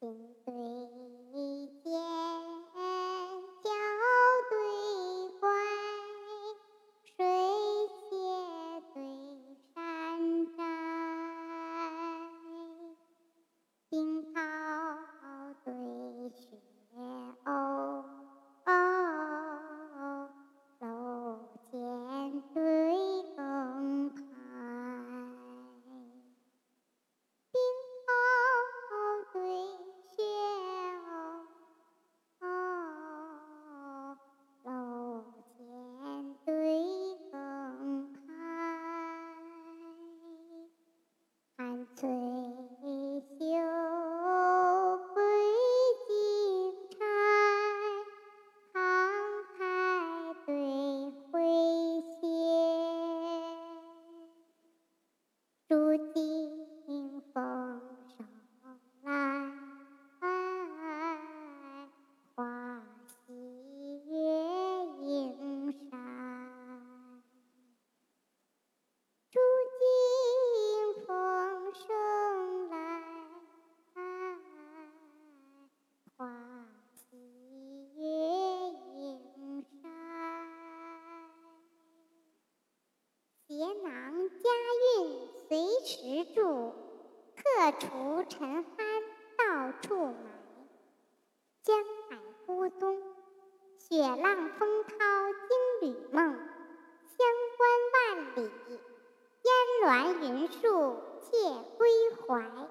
心对剑，翠袖归金钗，慷慨对诙谐，如今除尘埃到处埋。江海孤踪，雪浪风涛惊旅梦。乡关万里，烟峦云树借归怀。